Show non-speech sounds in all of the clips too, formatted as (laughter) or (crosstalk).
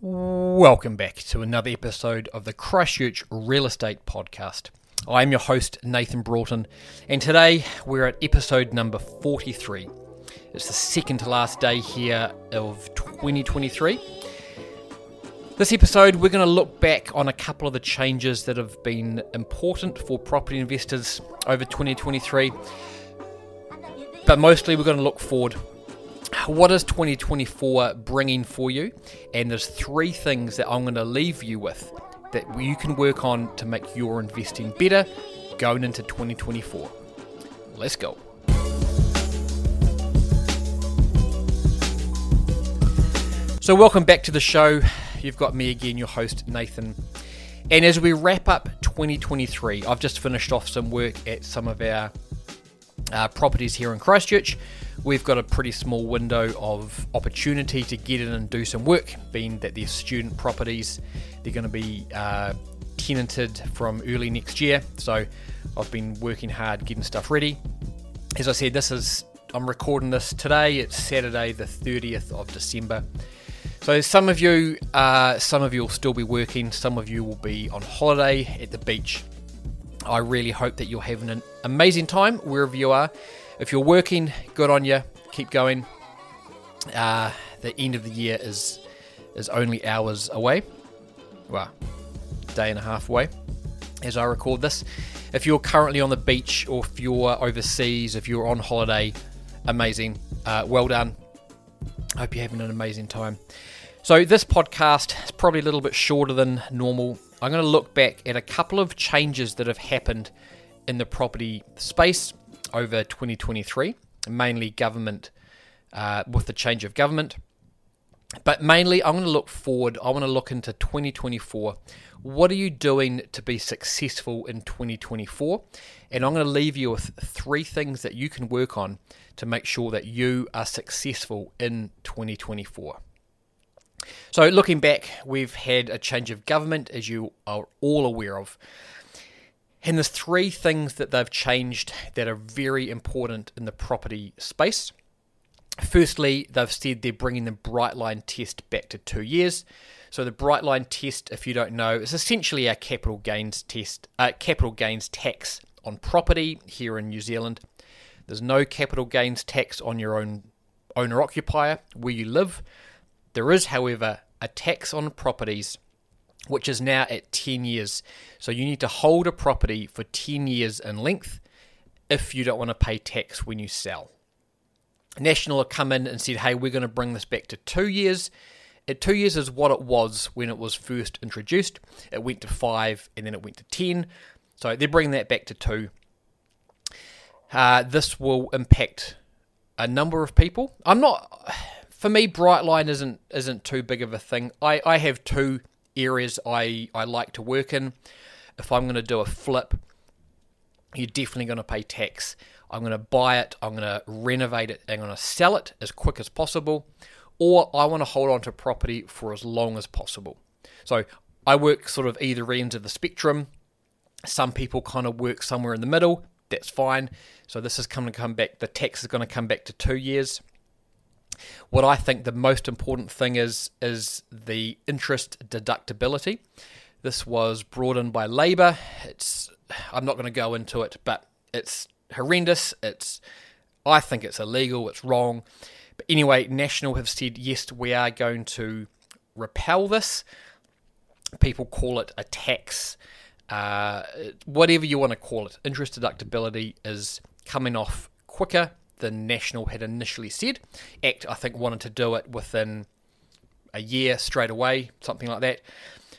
Welcome back to another episode of the Christchurch Real Estate Podcast. I'm your host, Nathan Broughton, and today we're at episode number 43. It's the second to last day here of 2023. This episode, we're going to look back on a couple of the changes that have been important for property investors over 2023, but mostly we're going to look forward what is 2024 bringing for you? And there's three things that I'm going to leave you with that you can work on to make your investing better going into 2024. Let's go. So, welcome back to the show. You've got me again, your host, Nathan. And as we wrap up 2023, I've just finished off some work at some of our uh, properties here in Christchurch we've got a pretty small window of opportunity to get in and do some work, being that they're student properties. They're going to be uh, tenanted from early next year. So I've been working hard getting stuff ready. As I said, this is I'm recording this today. It's Saturday, the 30th of December. So some of you, uh, some of you will still be working. Some of you will be on holiday at the beach. I really hope that you're having an amazing time wherever you are. If you're working, good on you. Keep going. Uh, the end of the year is is only hours away. Well, day and a half away as I record this. If you're currently on the beach or if you're overseas, if you're on holiday, amazing. Uh, well done. I hope you're having an amazing time. So, this podcast is probably a little bit shorter than normal. I'm going to look back at a couple of changes that have happened in the property space over 2023, mainly government uh, with the change of government. But mainly, I'm going to look forward. I want to look into 2024. What are you doing to be successful in 2024? And I'm going to leave you with three things that you can work on to make sure that you are successful in 2024. So, looking back, we've had a change of government, as you are all aware of. And there's three things that they've changed that are very important in the property space. Firstly, they've said they're bringing the bright line test back to two years. So the bright line test, if you don't know, is essentially a capital gains test, uh, capital gains tax on property here in New Zealand. There's no capital gains tax on your own owner occupier where you live. There is, however, a tax on properties which is now at 10 years. So you need to hold a property for 10 years in length if you don't want to pay tax when you sell. National have come in and said, hey, we're going to bring this back to two years. At two years is what it was when it was first introduced. It went to five and then it went to 10. So they're bringing that back to two. Uh, this will impact a number of people. I'm not, for me, Brightline isn't isn't too big of a thing. I, I have two areas I, I like to work in. If I'm going to do a flip, you're definitely going to pay tax. I'm going to buy it, I'm going to renovate it, I'm going to sell it as quick as possible, or I want to hold on to property for as long as possible. So I work sort of either ends of the spectrum. Some people kind of work somewhere in the middle. That's fine. So this is going to come back. The tax is going to come back to two years. What I think the most important thing is is the interest deductibility. This was brought in by Labor. It's I'm not going to go into it, but it's horrendous. It's I think it's illegal. It's wrong. But anyway, National have said yes, we are going to repel this. People call it a tax. Uh, whatever you want to call it, interest deductibility is coming off quicker the National had initially said. ACT, I think, wanted to do it within a year straight away, something like that.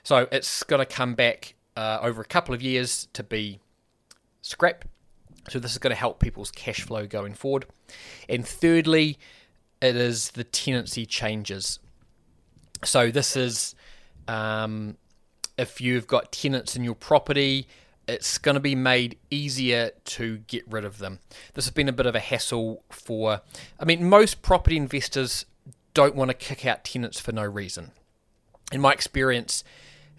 So it's going to come back uh, over a couple of years to be scrap. So this is going to help people's cash flow going forward. And thirdly, it is the tenancy changes. So this is um, if you've got tenants in your property it's going to be made easier to get rid of them. This has been a bit of a hassle for, I mean, most property investors don't want to kick out tenants for no reason. In my experience,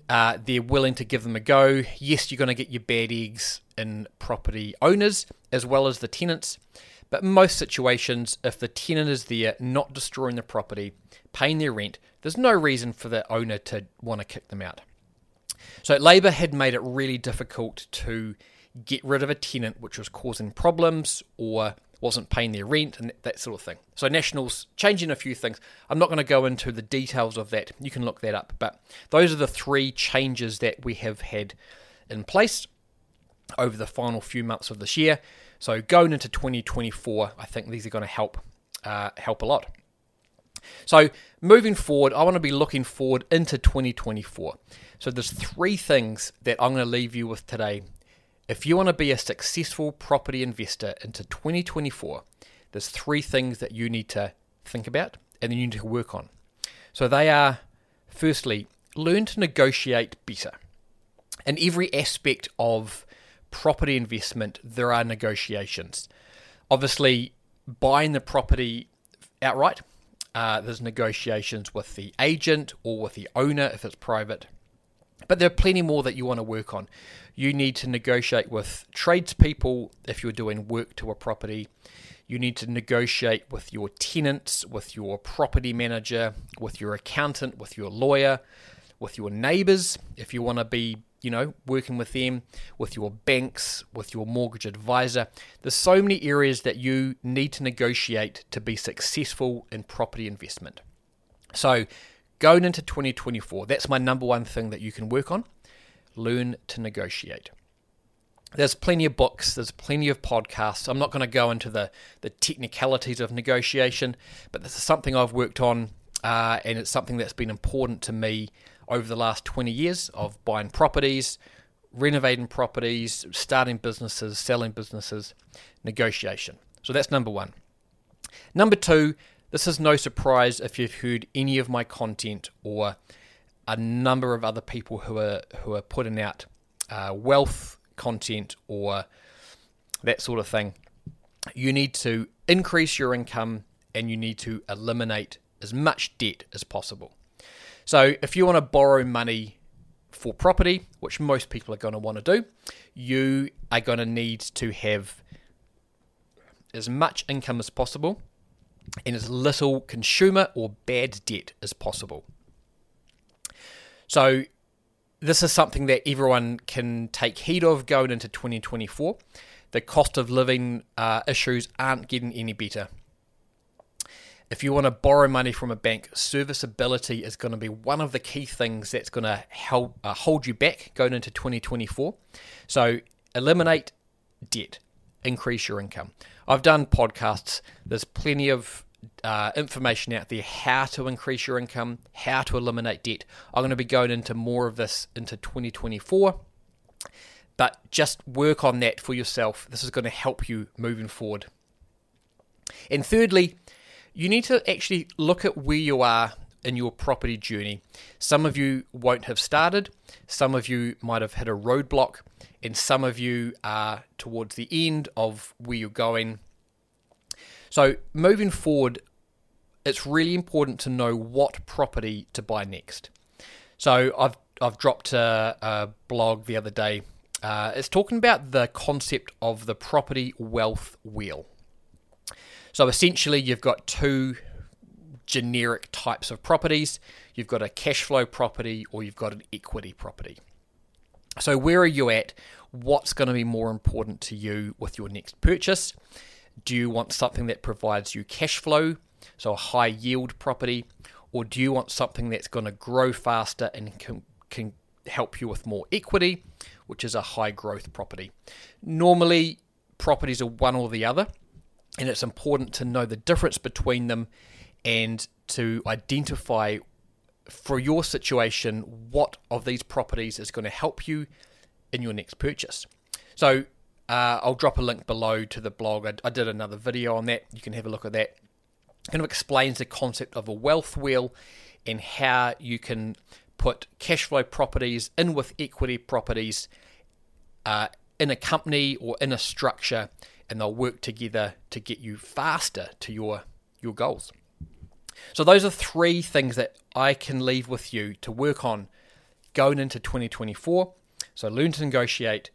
uh, they're willing to give them a go. Yes, you're going to get your bad eggs in property owners as well as the tenants, But most situations, if the tenant is there, not destroying the property, paying their rent, there's no reason for the owner to want to kick them out. So Labor had made it really difficult to get rid of a tenant which was causing problems or wasn't paying their rent and that sort of thing. So Nationals changing a few things. I'm not going to go into the details of that. You can look that up. But those are the three changes that we have had in place over the final few months of this year. So going into 2024, I think these are going to help uh, help a lot. So moving forward, I want to be looking forward into 2024. So there's three things that I'm going to leave you with today. If you want to be a successful property investor into 2024, there's three things that you need to think about and then you need to work on. So they are firstly, learn to negotiate better. In every aspect of property investment, there are negotiations. Obviously, buying the property outright, uh, there's negotiations with the agent or with the owner if it's private. But there are plenty more that you want to work on. You need to negotiate with tradespeople if you're doing work to a property. You need to negotiate with your tenants, with your property manager, with your accountant, with your lawyer, with your neighbors if you want to be you know, working with them, with your banks, with your mortgage advisor. There's so many areas that you need to negotiate to be successful in property investment. So, going into 2024, that's my number one thing that you can work on. Learn to negotiate. There's plenty of books, there's plenty of podcasts. I'm not going to go into the, the technicalities of negotiation, but this is something I've worked on uh, and it's something that's been important to me over the last 20 years of buying properties, renovating properties, starting businesses, selling businesses, negotiation. So that's number one. Number two, this is no surprise if you've heard any of my content or a number of other people who are who are putting out uh, wealth content or that sort of thing. You need to increase your income and you need to eliminate as much debt as possible. So if you want to borrow money for property, which most people are going to want to do, you are going to need to have as much income as possible and as little consumer or bad debt as possible. So this is something that everyone can take heed of going into 2024. The cost of living uh, issues aren't getting any better if you want to borrow money from a bank, serviceability is going to be one of the key things that's going to help uh, hold you back going into 2024. So eliminate debt, increase your income. I've done podcasts. There's plenty of uh, information out there how to increase your income, how to eliminate debt. I'm going to be going into more of this into 2024. But just work on that for yourself. This is going to help you moving forward. And thirdly, you need to actually look at where you are in your property journey. Some of you won't have started, some of you might have hit a roadblock, and some of you are towards the end of where you're going. So, moving forward, it's really important to know what property to buy next. So, I've I've dropped a, a blog the other day. Uh, it's talking about the concept of the property wealth wheel. So essentially, you've got two generic types of properties. You've got a cash flow property or you've got an equity property. So, where are you at? What's going to be more important to you with your next purchase? Do you want something that provides you cash flow, so a high yield property, or do you want something that's going to grow faster and can, can help you with more equity, which is a high growth property? Normally, properties are one or the other and it's important to know the difference between them and to identify for your situation what of these properties is going to help you in your next purchase. So uh, I'll drop a link below to the blog. I, I, did another video on that. You can have a look at that. Kind of explains the concept of a wealth wheel and how you can put cash flow properties in with equity properties uh, in a company or in a structure and they'll work together to get you faster to your your goals. So those are three things that I can leave with you to work on going into 2024. So learn to negotiate.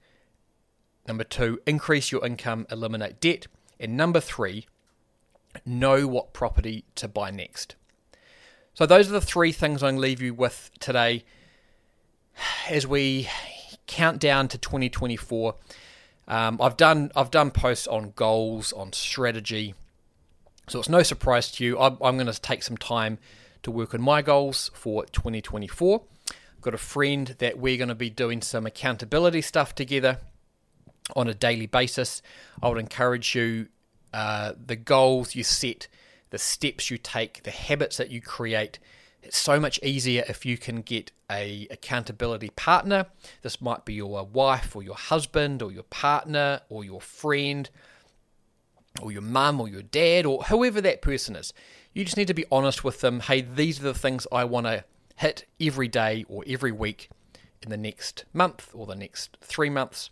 Number two, increase your income, eliminate debt. And number three, know what property to buy next. So, those are the three things I'm going to leave you with today (sighs) as we count down to 2024. Um, I've done I've done posts on goals, on strategy, so it's no surprise to you. I'm, I'm going to take some time to work on my goals for 2024. I've got a friend that we're going to be doing some accountability stuff together on a daily basis. I would encourage you uh, the goals you set, the steps you take, the habits that you create. It's so much easier if you can get a accountability partner. This might be your wife or your husband or your partner or your friend or your mum or your dad or whoever that person is. You just need to be honest with them. Hey, these are the things I want to hit every day or every week in the next month or the next three months.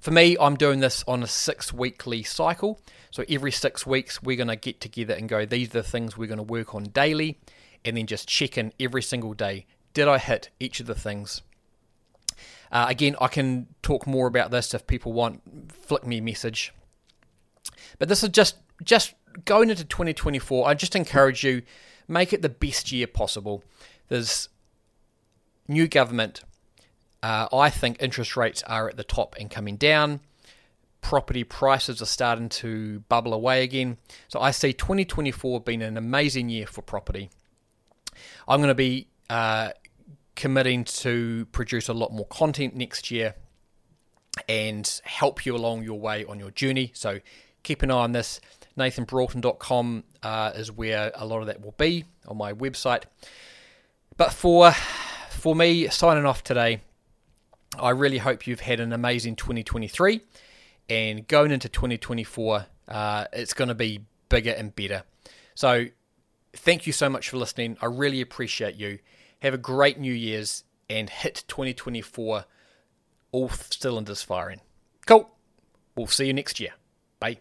For me, I'm doing this on a six weekly cycle. So every six weeks, we're going to get together and go, these are the things we're going to work on daily, and then just check in every single day. Did I hit each of the things? Uh, again, I can talk more about this if people want. Flick me a message. But this is just just going into 2024. I just encourage you make it the best year possible. There's new government. Uh, I think interest rates are at the top and coming down. Property prices are starting to bubble away again. So I see 2024 being an amazing year for property. I'm going to be uh, committing to produce a lot more content next year and help you along your way on your journey. So keep an eye on this. NathanBroughton.com uh, is where a lot of that will be on my website. But for for me, signing off today, I really hope you've had an amazing 2023 and going into 2024, uh, it's going to be bigger and better. So, thank you so much for listening. I really appreciate you. Have a great New Year's and hit 2024 all cylinders firing. Cool. We'll see you next year. Bye.